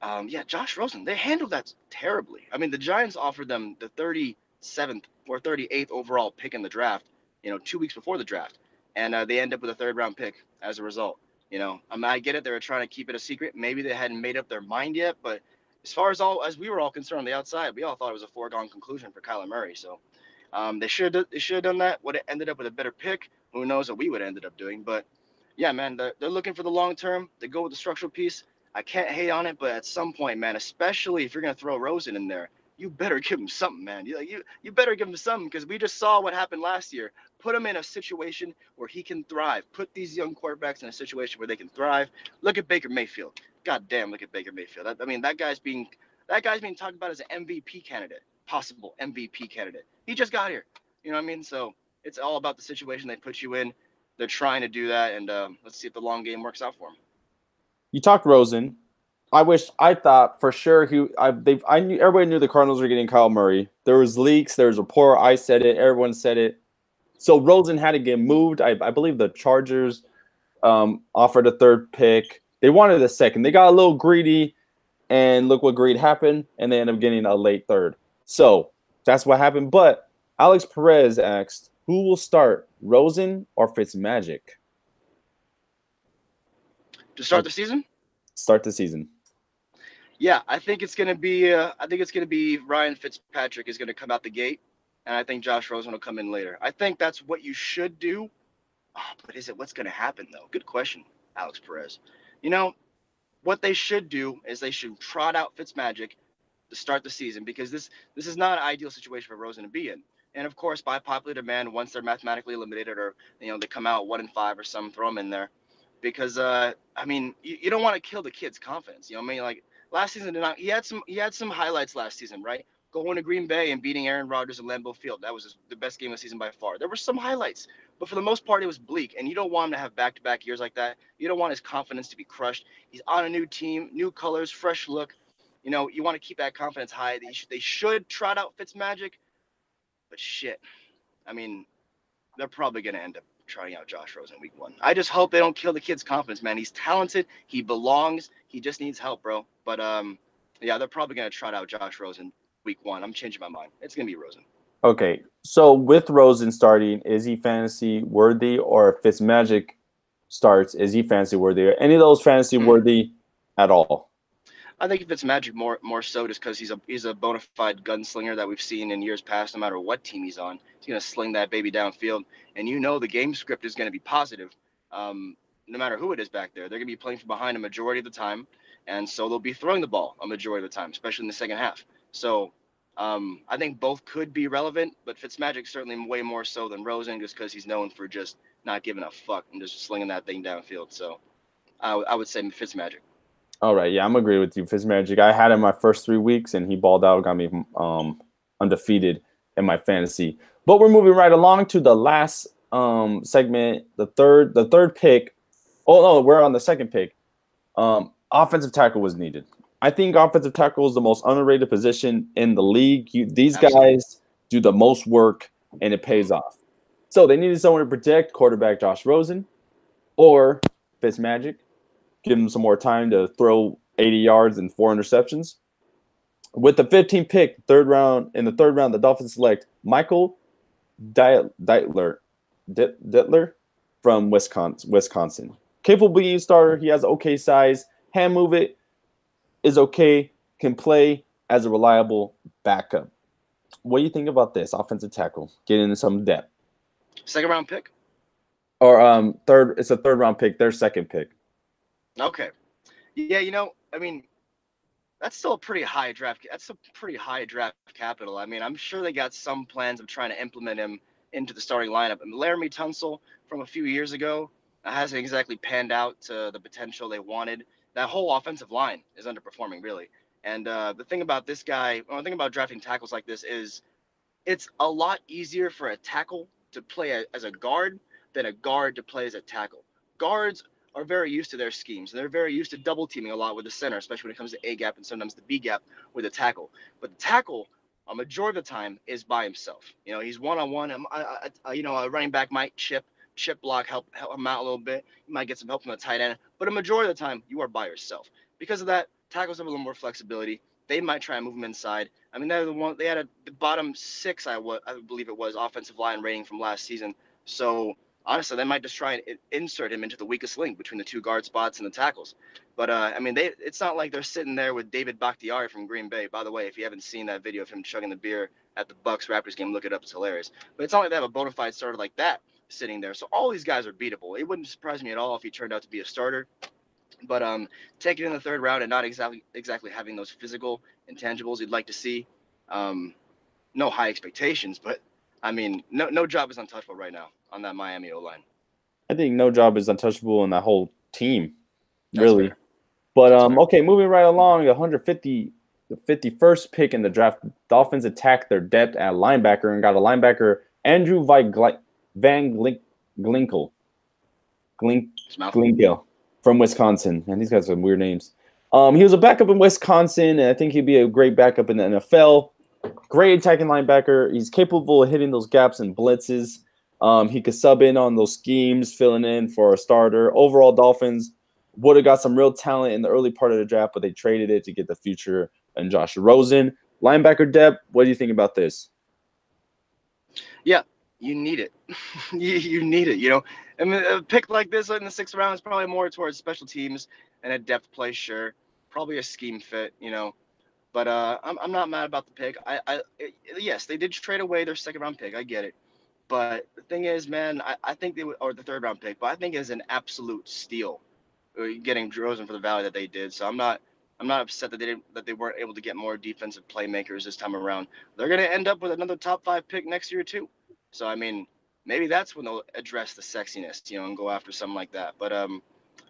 S2: um, yeah, Josh Rosen, they handled that terribly. I mean, the Giants offered them the 37th or 38th overall pick in the draft, you know, two weeks before the draft, and uh, they end up with a third round pick as a result. You know, I, mean, I get it; they were trying to keep it a secret. Maybe they hadn't made up their mind yet, but as far as all as we were all concerned on the outside, we all thought it was a foregone conclusion for Kyler Murray. So um, they should they should have done that. Would have ended up with a better pick. Who knows what we would have ended up doing? But yeah, man, they're, they're looking for the long term. They go with the structural piece. I can't hate on it, but at some point, man, especially if you're gonna throw Rosen in there, you better give him something, man. You you you better give him something because we just saw what happened last year. Put him in a situation where he can thrive. Put these young quarterbacks in a situation where they can thrive. Look at Baker Mayfield. God damn, look at Baker Mayfield. I, I mean, that guy's being that guy's being talked about as an MVP candidate, possible MVP candidate. He just got here. You know what I mean? So it's all about the situation they put you in. They're trying to do that, and um, let's see if the long game works out for them.
S1: You talked Rosen. I wish I thought for sure he I they I knew everybody knew the Cardinals were getting Kyle Murray. There was leaks, there was report. I said it, everyone said it. So Rosen had to get moved. I, I believe the Chargers um, offered a third pick. They wanted a second. They got a little greedy, and look what greed happened, and they end up getting a late third. So that's what happened. But Alex Perez asked, who will start, Rosen or Fitzmagic?
S2: To start the season?
S1: Start the season.
S2: Yeah, I think it's gonna be. Uh, I think it's gonna be Ryan Fitzpatrick is gonna come out the gate, and I think Josh Rosen will come in later. I think that's what you should do. Oh, but is it what's gonna happen though? Good question, Alex Perez. You know, what they should do is they should trot out Fitzmagic to start the season because this this is not an ideal situation for Rosen to be in. And of course, by popular demand, once they're mathematically eliminated or you know they come out one and five or some, throw them in there, because uh, I mean you, you don't want to kill the kid's confidence. You know what I mean? Like last season did not. He had some he had some highlights last season, right? Going to Green Bay and beating Aaron Rodgers in Lambeau Field. That was his, the best game of the season by far. There were some highlights, but for the most part, it was bleak. And you don't want him to have back-to-back years like that. You don't want his confidence to be crushed. He's on a new team, new colors, fresh look. You know, you want to keep that confidence high. They should, they should trot out Fitzmagic, but shit. I mean, they're probably to end up trying out Josh Rosen week one. I just hope they don't kill the kid's confidence, man. He's talented. He belongs. He just needs help, bro. But um, yeah, they're probably gonna trot out Josh Rosen week one. I'm changing my mind. It's gonna be Rosen.
S1: Okay, so with Rosen starting, is he fantasy worthy, or if Fitzmagic starts, is he fantasy worthy? Or any of those fantasy worthy mm-hmm. at all?
S2: I think Fitzmagic more more so just because he's a he's a bona fide gunslinger that we've seen in years past. No matter what team he's on, he's gonna sling that baby downfield, and you know the game script is gonna be positive. Um, no matter who it is back there, they're gonna be playing from behind a majority of the time, and so they'll be throwing the ball a majority of the time, especially in the second half. So um, I think both could be relevant, but Fitzmagic certainly way more so than Rosen, just because he's known for just not giving a fuck and just slinging that thing downfield. So I, I would say Fitzmagic.
S1: All right, yeah, I'm agree with you. Fitzmagic. I had him my first three weeks, and he balled out, got me um, undefeated in my fantasy. But we're moving right along to the last um, segment, the third, the third pick. Oh no, we're on the second pick. Um, offensive tackle was needed. I think offensive tackle is the most underrated position in the league. You, these Absolutely. guys do the most work, and it pays off. So they needed someone to protect quarterback Josh Rosen or Fitzmagic give him some more time to throw 80 yards and four interceptions. With the 15 pick, third round in the third round, the Dolphins select Michael Dietler, Dittler from Wisconsin. Wisconsin, capable being starter. He has okay size, hand move it is okay, can play as a reliable backup. What do you think about this offensive tackle? Getting into some depth.
S2: Second round pick.
S1: Or um third. It's a third round pick. Their second pick.
S2: Okay. Yeah, you know, I mean, that's still a pretty high draft. That's a pretty high draft capital. I mean, I'm sure they got some plans of trying to implement him into the starting lineup. And Laremy Tunsil from a few years ago hasn't exactly panned out to the potential they wanted. That whole offensive line is underperforming, really. And uh, the thing about this guy, the thing about drafting tackles like this is it's a lot easier for a tackle to play a, as a guard than a guard to play as a tackle. Guards are very used to their schemes. They're very used to double teaming a lot with the center, especially when it comes to A gap and sometimes the B gap with the tackle. But the tackle, a majority of the time, is by himself. You know, he's one on one. You know, a running back might chip, chip block, help help him out a little bit. You might get some help from the tight end, but a majority of the time, you are by yourself. Because of that, tackles have a little more flexibility. They might try and move him inside. I mean, they're the one. They had a the bottom six, I, w- I believe it was, offensive line rating from last season. So honestly, they might just try and insert him into the weakest link between the two guard spots and the tackles. But uh, I mean, they it's not like they're sitting there with David Bakhtiari from Green Bay. By the way, if you haven't seen that video of him chugging the beer at the Bucks Raptors game, look it up. It's hilarious. But it's not like they have a bona fide starter like that. sitting there. So all these guys are beatable. It wouldn't surprise me at all if he turned out to be a starter. But um, taking in the third round and not exactly exactly having those physical intangibles you'd like to see. Um, no high expectations, but I mean, no no job is untouchable right now on that Miami O line.
S1: I think no job is untouchable in that whole team,
S2: That's
S1: really.
S2: fair.
S1: But
S2: That's
S1: um,
S2: fair.
S1: okay, moving right along, 150, the 51st pick in the draft, Dolphins attacked their depth at linebacker and got a linebacker, Andrew Van, Gl- Van Glink, Glinkle, Glink,
S2: It's a mouthful.
S1: Glinkill from Wisconsin. And these guys have weird names. Um, he was a backup in Wisconsin, and I think he'd be a great backup in the NFL. Great attacking linebacker. He's capable of hitting those gaps and blitzes. Um, he could sub in on those schemes, filling in for a starter. Overall, Dolphins would have got some real talent in the early part of the draft, but they traded it to get the future and Josh Rosen. Linebacker depth, what do you think about this?
S2: Yeah, you need it. you, you need it. You know, I mean, a pick like this in the sixth round is probably more towards special teams and a depth play, sure. Probably a scheme fit, you know. But uh, I'm, I'm not mad about the pick. I, I yes, they did trade away their second round pick. I get it. But the thing is, man, I, I think they would, or the third round pick, but I think it's an absolute steal uh, getting Rosen for the value that they did. So I'm not. I'm not upset that they didn't, that they weren't able to get more defensive playmakers this time around. They're gonna end up with another top five pick next year too. So I mean, maybe that's when they'll address the sexiness, you know, and go after something like that. But um,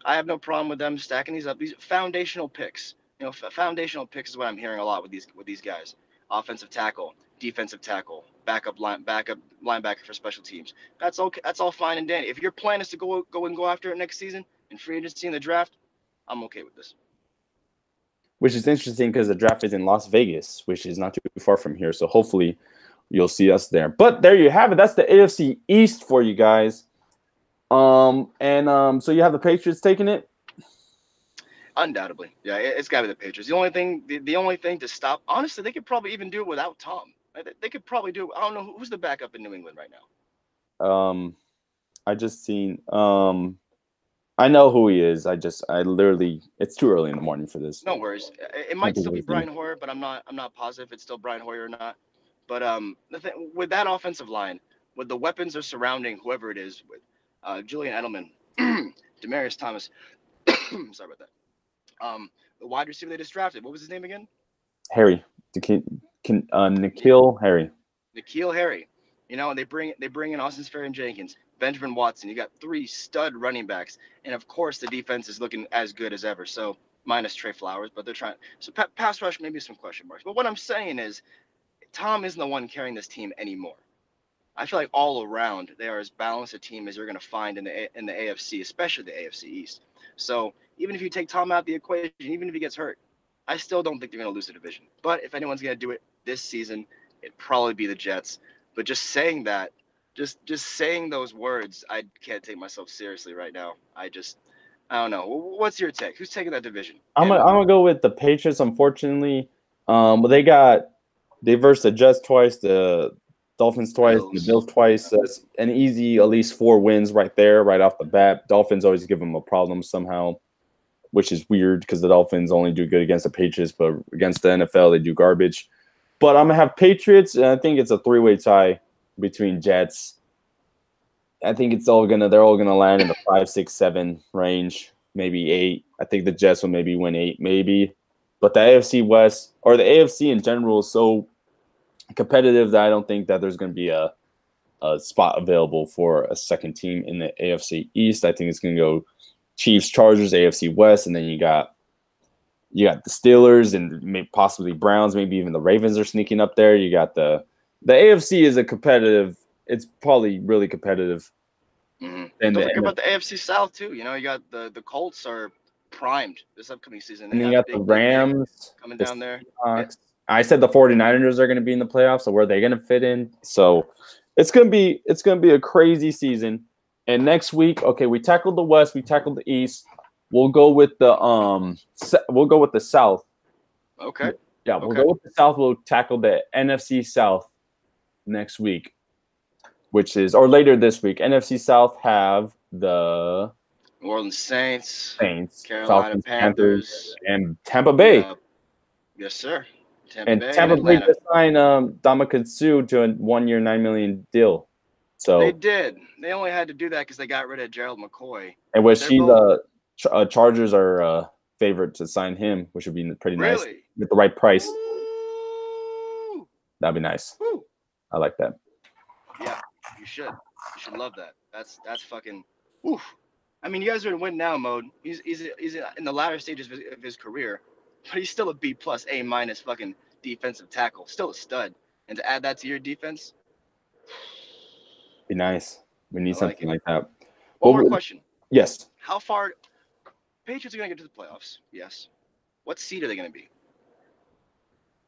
S2: I have no problem with them stacking these up. These foundational picks, you know, f- foundational picks is what I'm hearing a lot with these with these guys. Offensive tackle, defensive tackle, backup line, backup linebacker for special teams. That's okay. That's all fine and dandy. If your plan is to go go and go after it next season in free agency in the draft, I'm okay with this.
S1: Which is interesting because the draft is in Las Vegas, which is not too far from here. So hopefully you'll see us there. But there you have it. That's the AFC East for you guys. Um, and um, so you have the Patriots taking it.
S2: Undoubtedly, yeah, it, it's got to be the Patriots. The only thing, the, the only thing to stop, honestly, they could probably even do it without Tom. They, could probably do. I don't know who's the backup in New England right now.
S1: Um, I just seen. Um, I know who he is. I just, I literally, it's too early in the morning for this.
S2: No worries. It, might still be
S1: it was him.
S2: Brian Hoyer, but I'm not. I'm not positive it's still Brian Hoyer or not. But um, the thing with that offensive line, with the weapons they're surrounding whoever it is with, uh, Julian Edelman, Demaryius Thomas. sorry about that. Um, the wide receiver they just drafted. What was his name again?
S1: Harry, uh, N'Keal Harry.
S2: N'Keal Harry. You know, they bring they bring in Austin Seferian-Jenkins, Benjamin Watson. You got three stud running backs, and of course the defense is looking as good as ever. So minus Trey Flowers, but they're trying. So pa- pass rush maybe some question marks. But what I'm saying is, Tom isn't the one carrying this team anymore. I feel like all around they are as balanced a team as you're going to find in the in the AFC, especially the AFC East. So even if you take Tom out of the equation, even if he gets hurt, I still don't think they're going to lose the division. But if anyone's going to do it this season, it'd probably be the Jets. But just saying that, just just saying those words, I can't take myself seriously right now. I just, I don't know. What's your take? Who's taking that division?
S1: I'm gonna, I'm gonna go with the Patriots. Unfortunately, um, but they got they versed the Jets twice, the Dolphins twice, the
S2: Bills.
S1: Bills twice. That's an easy at least four wins right there, right off the bat. Dolphins always give them a problem somehow, which is weird because the Dolphins only do good against the Patriots, but against the NFL they do garbage. But I'm gonna have Patriots, and I think it's a three way tie between Jets. I think it's all gonna they're all gonna land in the five, six, seven range, maybe eight. I think the Jets will maybe win eight, maybe. But the AFC West or the AFC in general is so competitive that I don't think that there's gonna be a a spot available for a second team in the AFC East. I think it's gonna go Chiefs, Chargers, AFC West, and then you got you got the Steelers and possibly Browns, maybe even the Ravens are sneaking up there. You got the the AFC is a competitive. It's probably really competitive.
S2: Mhm.
S1: And
S2: Don't
S1: the,
S2: forget about the AFC South too. You know, you got the the Colts are primed this upcoming season.
S1: and
S2: They
S1: then you got the
S2: big, big names
S1: Rams
S2: coming
S1: the
S2: down there.
S1: Seahawks. I said the 49ers are going to be in the playoffs, so where are they going to fit in? So it's going to be it's going to be a crazy season. And next week, okay, we tackled the West, we tackled the East. We'll go with the um we'll go with the South.
S2: Okay.
S1: Yeah, we'll
S2: Okay.
S1: go with the South. We'll tackle the NFC South next week, which is or later this week. NFC South have the
S2: New Orleans Saints,
S1: Saints,
S2: Carolina
S1: Falcons,
S2: Panthers,
S1: and Tampa Bay.
S2: uh, yes, sir. Tampa
S1: and
S2: Bay
S1: Tampa
S2: and
S1: Bay just signed um, Ndamukong Suh to a one-year, nine million deal. So
S2: They did. They only had to do that because they got rid of Gerald McCoy.
S1: and which
S2: they're
S1: he
S2: both-
S1: the uh, Chargers are uh, favorite to sign him, which would be pretty nice
S2: Really?
S1: with the right price. That'd be nice.
S2: Woo.
S1: I like that.
S2: Yeah, you should. You should love that. That's that's fucking. Oof. I mean, you guys are in win now mode. He's he's he's in the latter stages of his, of his career, but he's still a B plus, A minus fucking defensive tackle. Still a stud. And to add that to your defense,
S1: Be nice. We need
S2: like
S1: something
S2: it.
S1: like that.
S2: one more question.
S1: Yes.
S2: How far Patriots are gonna get to the playoffs? Yes. What seed are they gonna be?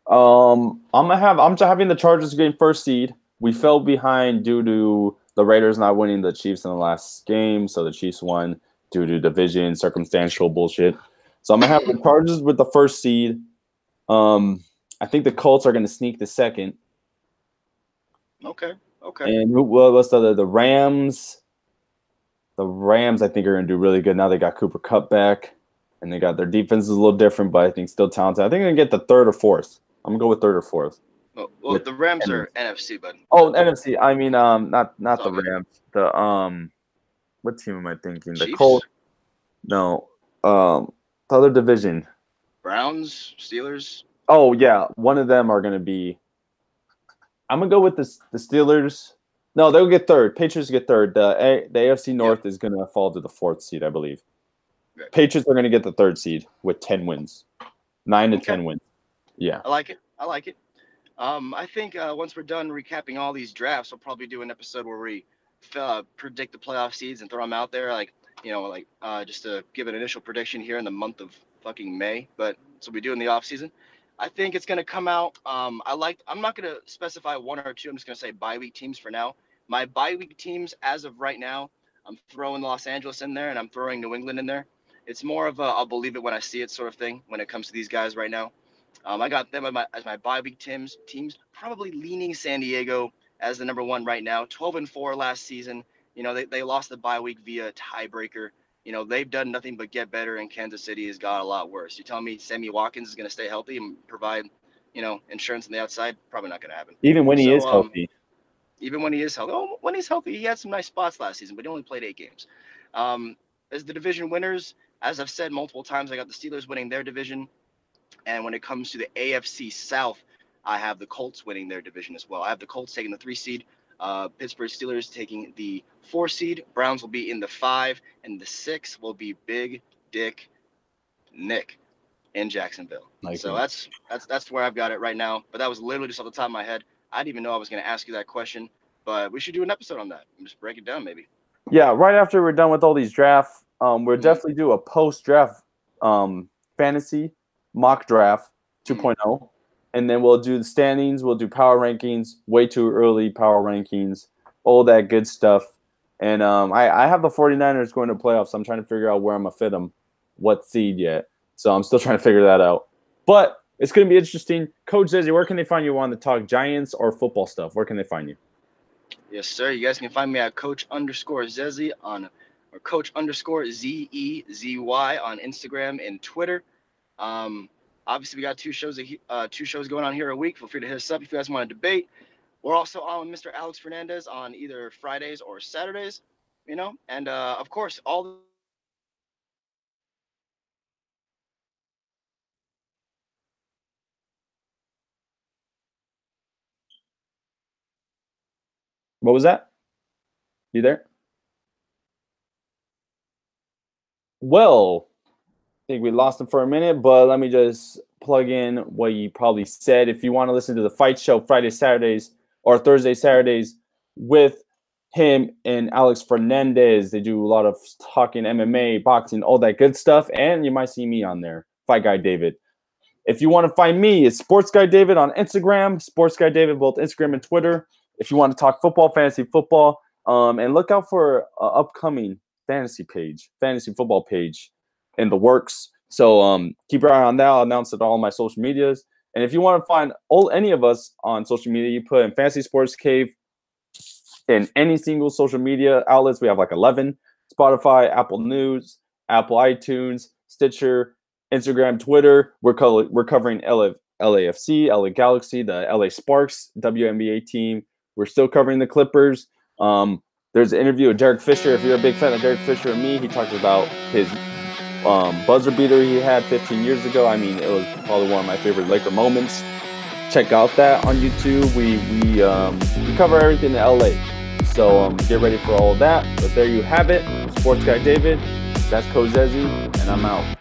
S1: Um, I'm gonna have I'm having the Chargers getting first seed. We fell behind due to the Raiders not winning the Chiefs in the last game, so the Chiefs won due to division circumstantial bullshit. So I'm gonna have the Chargers with the first seed. Um, I think the Colts are gonna sneak the second,
S2: Okay. Okay.
S1: and who well, what's the? The Rams. The Rams, I think, are gonna do really good now. They got Cooper Kupp back, and they got their defense is a little different, but I think still talented. I think they're gonna get the third or fourth. I'm gonna go with third or fourth.
S2: well, well, the Rams are NFC, bud.
S1: Oh, NFC. I mean, um, not not the. Rams. The um, what team am I thinking? The
S2: Chiefs?
S1: Colts. No, um, the other division.
S2: Browns, Steelers.
S1: Oh yeah, one of them are gonna be. I'm gonna go with the the Steelers. No, they'll get third. Patriots get third. The A, the AFC North is gonna fall to the fourth seed, I believe. Patriots are gonna get the third seed with ten wins, nine to
S2: Okay.
S1: ten wins. Yeah.
S2: I like it. I like it. Um, I think uh, once we're done recapping all these drafts, we'll probably do an episode where we uh, predict the playoff seeds and throw them out there, like you know, like uh, just to give an initial prediction here in the month of fucking May. But so we do in the off season. I think it's gonna come out. Um, I like. I'm not gonna specify one or two. I'm just gonna say bye week teams for now. My bye week teams, as of right now, I'm throwing Los Angeles in there and I'm throwing New England in there. It's more of a I'll believe it when I see it sort of thing when it comes to these guys right now. Um, I got them as my, as my bye week teams. Teams probably leaning San Diego as the number one right now. 12 and four last season. You know they, they lost the bye week via tiebreaker. You know they've done nothing but get better, and Kansas City has got a lot worse. You tell me Sammy Watkins is going to stay healthy and provide, you know, insurance on the outside? Probably not going to happen.
S1: Even when he
S2: So,
S1: is
S2: um,
S1: healthy.
S2: Even when he is healthy, oh, when he's healthy, he had some nice spots last season, but he only played eight games. Um, as the division winners, as I've said multiple times, I got the Steelers winning their division. And when it comes to the AFC South, I have the Colts winning their division as well. I have the Colts taking the three seed, uh, Pittsburgh Steelers taking the four seed, Browns will be in the five, and the six will be Big Dick Nick in Jacksonville.
S1: Like
S2: so that's that's that's where I've got it right now. But that was literally just off the top of my head. I didn't even know I was going to ask you that question, but we should do an episode on that and just break it down, maybe.
S1: Yeah, right after we're done with all these drafts, um, we'll
S2: Mhm.
S1: definitely do a post draft um, fantasy mock draft
S2: Mhm.
S1: 2.0. And then we'll do the standings, we'll do power rankings, way too early power rankings, all that good stuff. And um, I, I have the 49ers going to playoffs. I'm trying to figure out where I'm going to fit them, what seed yet. So I'm still trying to figure that out. But it's going to be interesting. Coach Zezy, where can they find you on the talk Giants or football stuff? Where can they find you?
S2: Yes, sir. You guys can find me at Coach underscore Zezy on or Coach underscore Z E Z Y on Instagram and Twitter. Um, obviously, we got two shows uh, two shows going on here a week. Feel free to hit us up if you guys want to debate. We're also on with Mr. Alex Fernandez on either Fridays or Saturdays. You know, and uh, of course, all the
S1: What was that? You there? Well, think we lost him for a minute, but let me just plug in what you probably said. If you want to listen to the fight show Friday, Saturdays, or Thursday, Saturdays with him and Alex Fernandez, they do a lot of talking MMA, boxing, all that good stuff. And you might see me on there, Fight Guy David. If you want to find me, it's Sports Guy David on Instagram, Sports Guy David, both Instagram and Twitter if you want to talk football, fantasy football, um, and look out for upcoming fantasy page, fantasy football page in the works. So um, keep your eye on that. I'll announce it on all my social medias. And if you want to find all any of us on social media, you put in Fantasy Sports Cave in any single social media outlets. We have like 11 Spotify, Apple News, Apple iTunes, Stitcher, Instagram, Twitter. We're, co- we're covering LA, LAFC, LA Galaxy, the LA Sparks WNBA team. We're still covering the Clippers. Um, there's an interview with Derek Fisher. If you're a big fan of Derek Fisher and me, he talks about his um, buzzer beater he had 15 years ago. I mean, it was probably one of my favorite Laker moments. Check out that on YouTube. We we um, we cover everything in LA, so um, get ready for all of that. But there you have it. Sports guy David. That's Coach Zezy, and I'm out.